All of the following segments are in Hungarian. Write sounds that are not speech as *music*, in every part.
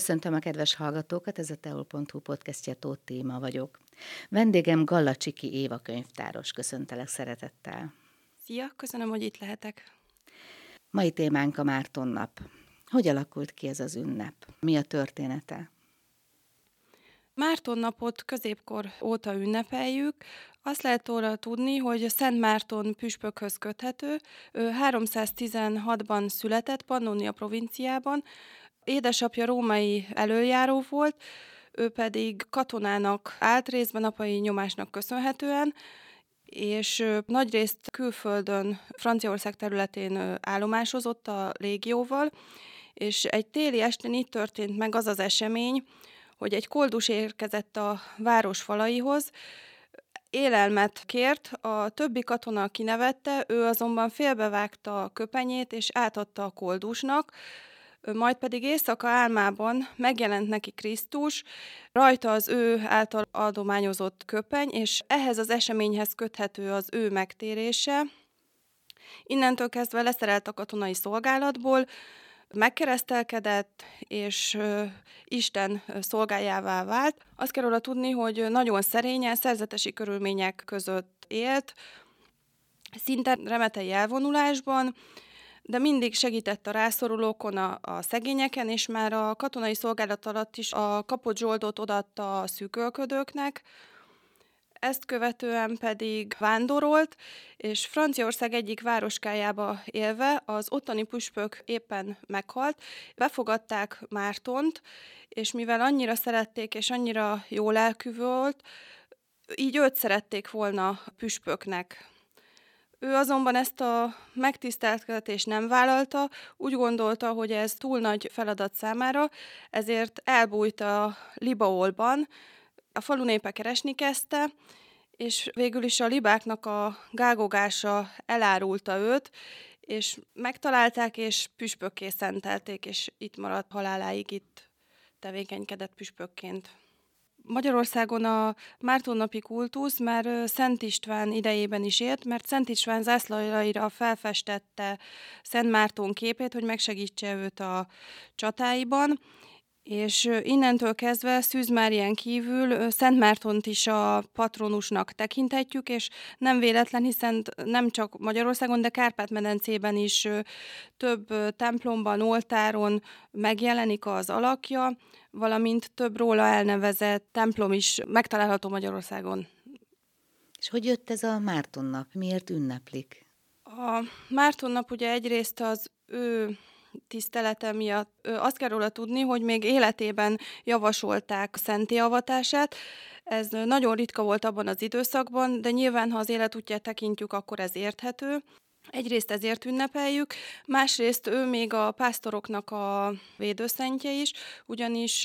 Köszöntöm a kedves hallgatókat, ez a teol.hu podcastja Tóth Téma vagyok. Vendégem Gallacsiki Éva könyvtáros, köszöntelek szeretettel. Szia, köszönöm, hogy itt lehetek. Mai témánk a Márton nap. Hogy alakult ki ez az ünnep? Mi a története? Márton napot középkor óta ünnepeljük. Azt lehet róla tudni, hogy Szent Márton püspökhöz köthető. Ő 316-ban született Pannonia provinciában. Édesapja római előjáró volt, ő pedig katonának állt részben apai nyomásnak köszönhetően, és nagyrészt külföldön, Franciaország területén állomásozott a légióval, és egy téli estén így történt meg az az esemény, hogy egy koldus érkezett a város falaihoz, élelmet kért, a többi katona kinevette, ő azonban félbevágta a köpenyét és átadta a koldusnak, majd pedig éjszaka álmában megjelent neki Krisztus, rajta az ő által adományozott köpeny, és ehhez az eseményhez köthető az ő megtérése. Innentől kezdve leszerelt a katonai szolgálatból, megkeresztelkedett, és Isten szolgájává vált. Azt kell róla tudni, hogy nagyon szerényen, szerzetesi körülmények között élt, szinte remetei elvonulásban, de mindig segített a rászorulókon, a, a szegényeken, és már a katonai szolgálat alatt is a kapott zsoldot odatta a szűkölködőknek, ezt követően pedig vándorolt, és Franciaország egyik városkájába élve az ottani püspök éppen meghalt. Befogadták Mártont, és mivel annyira szerették, és annyira jó lelkű volt, így őt szerették volna püspöknek. Ő azonban ezt a megtiszteltetést nem vállalta, úgy gondolta, hogy ez túl nagy feladat számára, ezért elbújt a Libaolban, a falu népe keresni kezdte, és végül is a libáknak a gágogása elárulta őt, és megtalálták, és püspökké szentelték, és itt maradt haláláig, itt tevékenykedett püspökként. Magyarországon a Mártonnapi kultusz már Szent István idejében is élt, mert Szent István zászlajaira felfestette Szent Márton képét, hogy megsegítse őt a csatáiban, és innentől kezdve Szűz Márián kívül Szent Mártont is a patronusnak tekinthetjük, és nem véletlen, hiszen nem csak Magyarországon, de Kárpát-medencében is több templomban, oltáron megjelenik az alakja, valamint több róla elnevezett templom is megtalálható Magyarországon. És hogy jött ez a Márton nap? Miért ünneplik? A Márton nap ugye egyrészt az ő tisztelete miatt azt kell róla tudni, hogy még életében javasolták szenti avatását. Ez nagyon ritka volt abban az időszakban, de nyilván, ha az életútját tekintjük, akkor ez érthető. Egyrészt ezért ünnepeljük, másrészt ő még a pásztoroknak a védőszentje is, ugyanis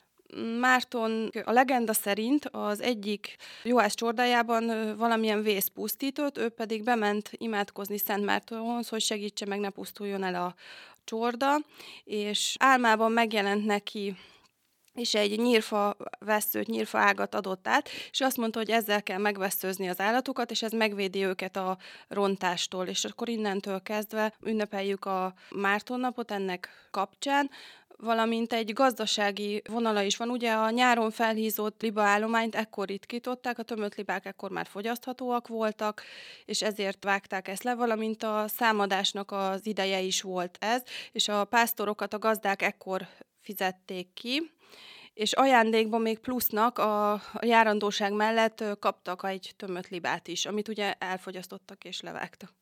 Márton a legenda szerint az egyik Jóász csordájában valamilyen vész pusztított, ő pedig bement imádkozni Szent Mártonhoz, hogy segítse meg, ne pusztuljon el a, csorda, és álmában megjelent neki és egy nyírfa veszőt, nyírfa ágat adott át, és azt mondta, hogy ezzel kell megveszőzni az állatokat, és ez megvédi őket a rontástól. És akkor innentől kezdve ünnepeljük a Márton napot ennek kapcsán, valamint egy gazdasági vonala is van. Ugye a nyáron felhízott libaállományt ekkor ritkították, a tömött libák ekkor már fogyaszthatóak voltak, és ezért vágták ezt le, valamint a számadásnak az ideje is volt ez, és a pásztorokat a gazdák ekkor fizették ki, és ajándékban még plusznak a járandóság mellett kaptak egy tömött libát is, amit ugye elfogyasztottak és levágtak.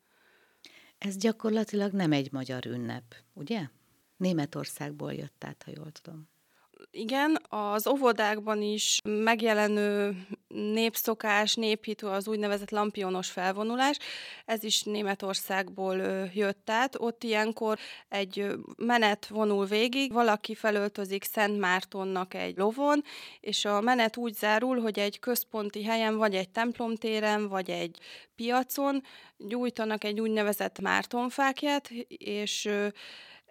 Ez gyakorlatilag nem egy magyar ünnep, ugye? Németországból jött át, ha jól tudom. Igen, az óvodákban is megjelenő népszokás, néphitű az úgynevezett lampionos felvonulás. Ez is Németországból jött át. Ott ilyenkor egy menet vonul végig, valaki felöltözik Szent Mártonnak egy lovon, és a menet úgy zárul, hogy egy központi helyen, vagy egy templomtéren, vagy egy piacon gyújtanak egy úgynevezett Mártonfákját, és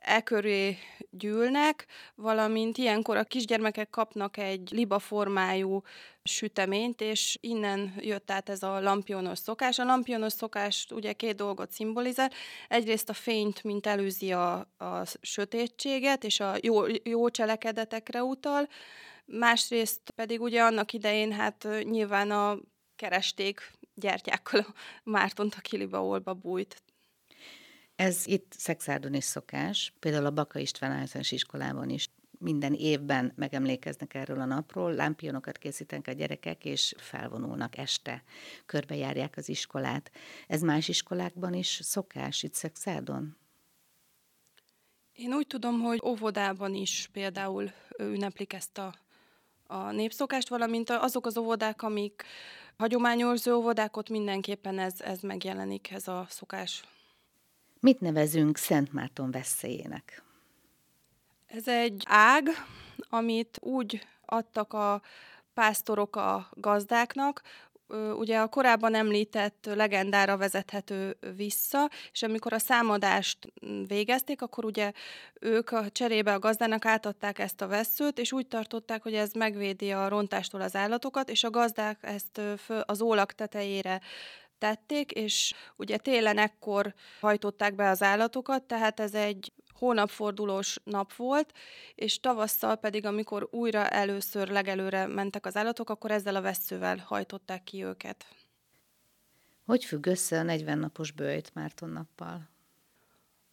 e köré gyűlnek, valamint ilyenkor a kisgyermekek kapnak egy liba formájú süteményt, és innen jött át ez a lampionos szokás. A lampionos szokás ugye két dolgot szimbolizál. Egyrészt a fényt, mint előzi a, a sötétséget, és a jó, jó cselekedetekre utal, másrészt pedig ugye annak idején hát nyilván a keresték gyertyákkal a Mártont, aki libaolba bújt. Ez itt Szexárdon is szokás, például a Baka István általános iskolában is minden évben megemlékeznek erről a napról, lámpionokat készítenek a gyerekek, és felvonulnak este, körbejárják az iskolát. Ez más iskolákban is szokás itt Szexádon? Én úgy tudom, hogy óvodában is például ünneplik ezt a, a népszokást, valamint azok az óvodák, amik hagyományőrző óvodák, ott mindenképpen ez, ez megjelenik, ez a szokás. Mit nevezünk Szent Márton veszélyének? Ez egy ág, amit úgy adtak a pásztorok a gazdáknak, ugye a korábban említett legendára vezethető vissza, és amikor a számadást végezték, akkor ugye ők a cserébe a gazdának átadták ezt a veszőt, és úgy tartották, hogy ez megvédi a rontástól az állatokat, és a gazdák ezt az ólak tetejére tették, és ugye télen ekkor hajtották be az állatokat, tehát ez egy hónapfordulós nap volt, és tavasszal pedig, amikor újra először legelőre mentek az állatok, akkor ezzel a veszővel hajtották ki őket. Hogy függ össze a 40 napos bőjt Márton nappal?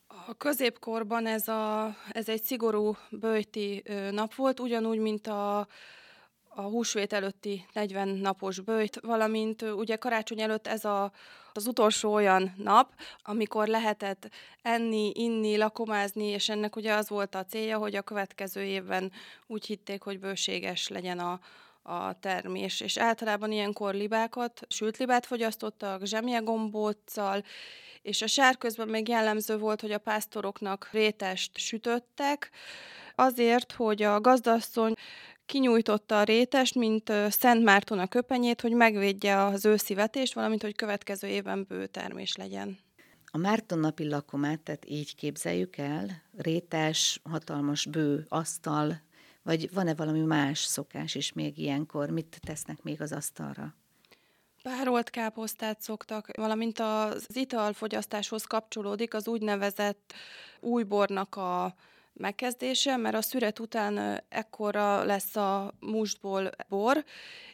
A középkorban ez, a, ez egy szigorú bőjti nap volt, ugyanúgy, mint a a húsvét előtti 40 napos bőjt, valamint ugye karácsony előtt ez a, az utolsó olyan nap, amikor lehetett enni, inni, lakomázni, és ennek ugye az volt a célja, hogy a következő évben úgy hitték, hogy bőséges legyen a, a termés, és általában ilyenkor libákat, sült libát fogyasztottak, zsemjegombóccal, és a sárközben még jellemző volt, hogy a pásztoroknak rétest sütöttek, azért, hogy a gazdasszony kinyújtotta a rétest, mint Szent Márton a köpenyét, hogy megvédje az őszi vetést, valamint, hogy következő évben bő termés legyen. A Márton napi lakomát, tehát így képzeljük el, rétes, hatalmas bő asztal, vagy van-e valami más szokás is még ilyenkor? Mit tesznek még az asztalra? Párolt káposztát szoktak, valamint az italfogyasztáshoz kapcsolódik az úgynevezett újbornak a megkezdése, mert a szüret után ekkora lesz a mustból bor,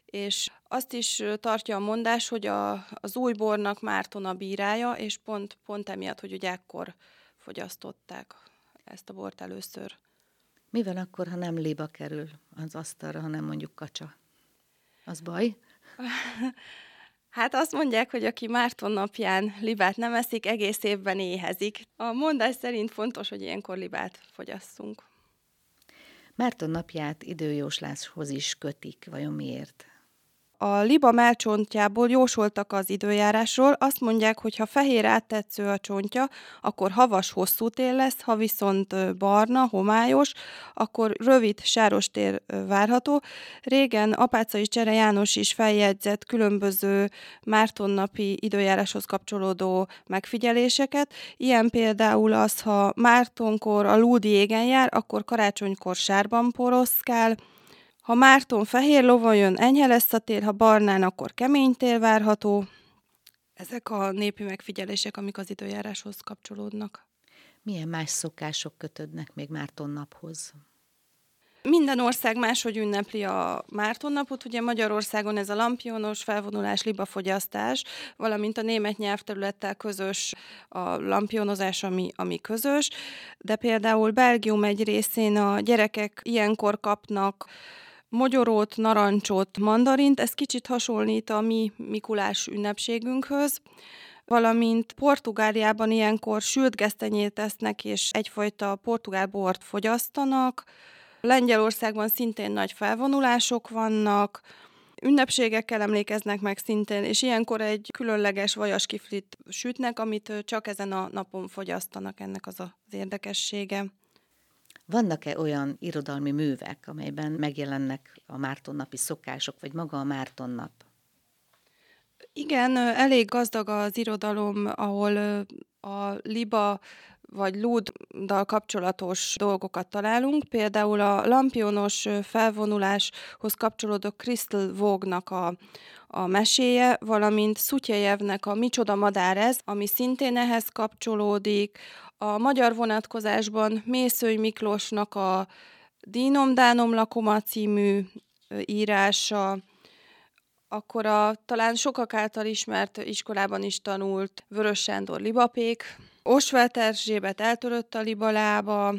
és azt is tartja a mondás, hogy a, az új bornak Márton a bírája, és pont, pont emiatt, hogy ugye ekkor fogyasztották ezt a bort először. Mi van akkor, ha nem léba kerül az asztalra, hanem mondjuk kacsa? Az baj? *laughs* Hát azt mondják, hogy aki Márton napján libát nem eszik, egész évben éhezik. A mondás szerint fontos, hogy ilyenkor libát fogyasszunk. Márton napját időjósláshoz is kötik, vajon miért? A liba melcsontjából jósoltak az időjárásról, azt mondják, hogy ha fehér áttetsző a csontja, akkor havas hosszú tél lesz, ha viszont barna, homályos, akkor rövid, sáros tér várható. Régen Apácai Csere János is feljegyzett különböző Mártonnapi időjáráshoz kapcsolódó megfigyeléseket. Ilyen például az, ha Mártonkor a lúdi égen jár, akkor karácsonykor sárban poroszkál, ha Márton fehér lovon jön, enyhe lesz a tél, ha barnán, akkor kemény tél várható. Ezek a népi megfigyelések, amik az időjáráshoz kapcsolódnak. Milyen más szokások kötődnek még Márton naphoz? Minden ország máshogy ünnepli a Márton napot, ugye Magyarországon ez a lampionos felvonulás, libafogyasztás, valamint a német nyelvterülettel közös a lampionozás, ami, ami közös, de például Belgium egy részén a gyerekek ilyenkor kapnak mogyorót, narancsot, mandarint, ez kicsit hasonlít a mi Mikulás ünnepségünkhöz, valamint Portugáliában ilyenkor sült gesztenyét tesznek, és egyfajta portugál bort fogyasztanak. Lengyelországban szintén nagy felvonulások vannak, ünnepségekkel emlékeznek meg szintén, és ilyenkor egy különleges vajas kiflit sütnek, amit csak ezen a napon fogyasztanak, ennek az az érdekessége. Vannak-e olyan irodalmi művek, amelyben megjelennek a Márton napi szokások, vagy maga a Márton nap? Igen, elég gazdag az irodalom, ahol a liba vagy lúddal kapcsolatos dolgokat találunk. Például a lampionos felvonuláshoz kapcsolódó Crystal Vogue-nak a, a meséje, valamint Szutyejevnek a Micsoda madár ez, ami szintén ehhez kapcsolódik. A magyar vonatkozásban Mészői Miklósnak a Dínom Dánom Lakoma című írása, akkor a talán sokak által ismert iskolában is tanult Vörös Sándor libapék, Osváth Erzsébet eltörött a libalába,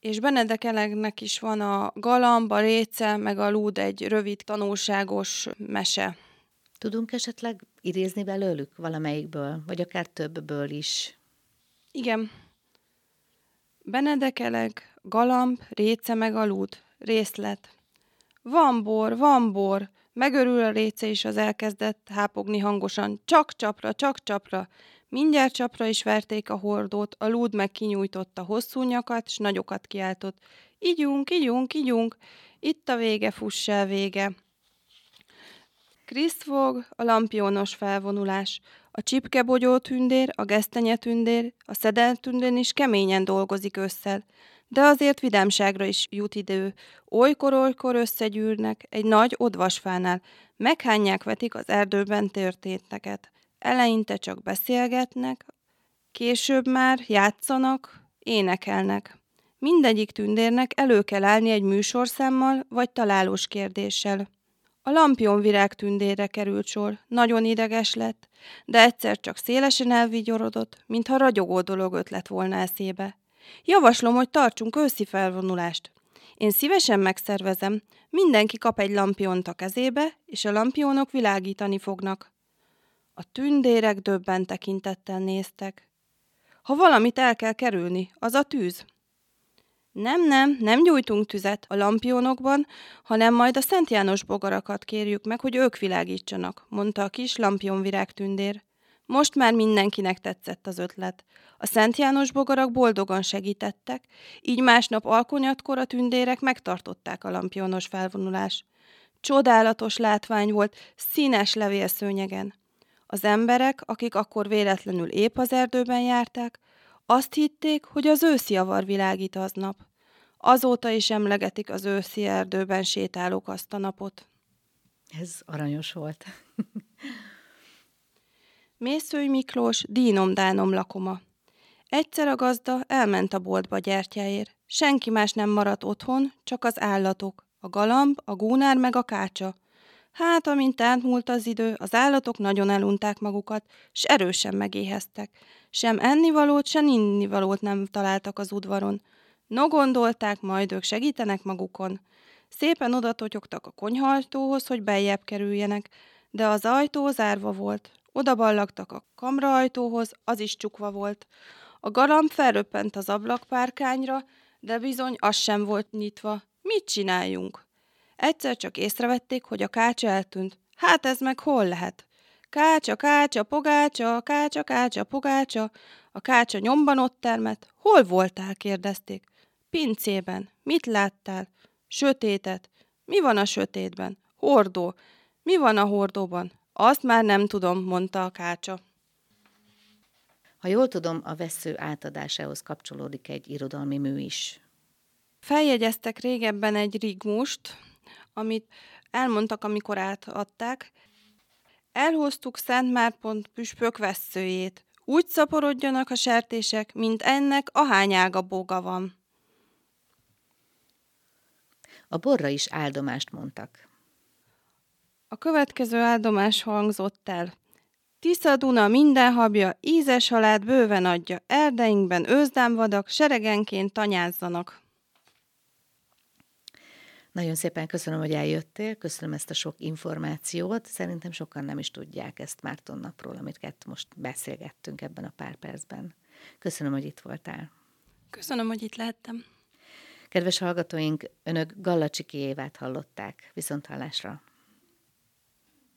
és Benedek Elegnek is van a Galamb, a Réce, meg a Lúd egy rövid tanulságos mese. Tudunk esetleg idézni belőlük valamelyikből, vagy akár többből is? Igen. Benedek Eleg, Galamb, Réce meg a Lúd. Részlet. Van bor, van bor, Megörül a réce is az elkezdett hápogni hangosan. Csak csapra, csak csapra. Mindjárt csapra is verték a hordót, a lúd meg kinyújtotta hosszú nyakat, s nagyokat kiáltott. Igyunk, igyunk, igyunk, itt a vége, fuss el vége. Krisztvog, a lampionos felvonulás. A csipkebogyó tündér, a gesztenye tündér, a szedel tündér is keményen dolgozik összel de azért vidámságra is jut idő. Olykor-olykor összegyűrnek egy nagy odvasfánál, meghányják vetik az erdőben történteket. Eleinte csak beszélgetnek, később már játszanak, énekelnek. Mindegyik tündérnek elő kell állni egy műsorszámmal vagy találós kérdéssel. A lampionvirág tündérre került sor, nagyon ideges lett, de egyszer csak szélesen elvigyorodott, mintha ragyogó dolog ötlet volna eszébe. Javaslom, hogy tartsunk őszi felvonulást. Én szívesen megszervezem, mindenki kap egy lampiont a kezébe, és a lampionok világítani fognak. A tündérek döbben tekintettel néztek. Ha valamit el kell kerülni, az a tűz. Nem, nem, nem gyújtunk tüzet a lampionokban, hanem majd a Szent János bogarakat kérjük meg, hogy ők világítsanak, mondta a kis lampionvirág tündér. Most már mindenkinek tetszett az ötlet. A Szent János bogarak boldogan segítettek, így másnap alkonyatkor a tündérek megtartották a lampionos felvonulás. Csodálatos látvány volt, színes levélszőnyegen. Az emberek, akik akkor véletlenül épp az erdőben járták, azt hitték, hogy az őszi avar világít aznap. Azóta is emlegetik az őszi erdőben sétálók azt a napot. Ez aranyos volt. *laughs* Mészői Miklós, dínom-dánom lakoma. Egyszer a gazda elment a boltba gyertyáért. Senki más nem maradt otthon, csak az állatok. A galamb, a gúnár meg a kácsa. Hát, amint elmúlt az idő, az állatok nagyon elunták magukat, s erősen megéheztek. Sem ennivalót, sem innivalót nem találtak az udvaron. No gondolták, majd ők segítenek magukon. Szépen odatotyogtak a konyhajtóhoz, hogy beljebb kerüljenek, de az ajtó zárva volt. Oda ballagtak a kamraajtóhoz, az is csukva volt. A galamb felröppent az ablakpárkányra, de bizony az sem volt nyitva. Mit csináljunk? Egyszer csak észrevették, hogy a kácsa eltűnt. Hát ez meg hol lehet? Kácsa, kácsa, pogácsa, kácsa, kácsa, pogácsa. A kácsa nyomban ott termett. Hol voltál? kérdezték. Pincében. Mit láttál? Sötétet. Mi van a sötétben? Hordó. Mi van a hordóban? Azt már nem tudom, mondta a kácsa. Ha jól tudom, a vesző átadásához kapcsolódik egy irodalmi mű is. Feljegyeztek régebben egy rigmust, amit elmondtak, amikor átadták. Elhoztuk Szent Márpont püspök veszőjét. Úgy szaporodjanak a sertések, mint ennek ahány ága boga van. A borra is áldomást mondtak. A következő áldomás hangzott el. Tisza Duna minden habja, ízes halát bőven adja, erdeinkben őzdámvadak seregenként tanyázzanak. Nagyon szépen köszönöm, hogy eljöttél, köszönöm ezt a sok információt. Szerintem sokan nem is tudják ezt Márton napról, amit most beszélgettünk ebben a pár percben. Köszönöm, hogy itt voltál. Köszönöm, hogy itt lehettem. Kedves hallgatóink, önök Gallacsiki Évát hallották. Viszont hallásra!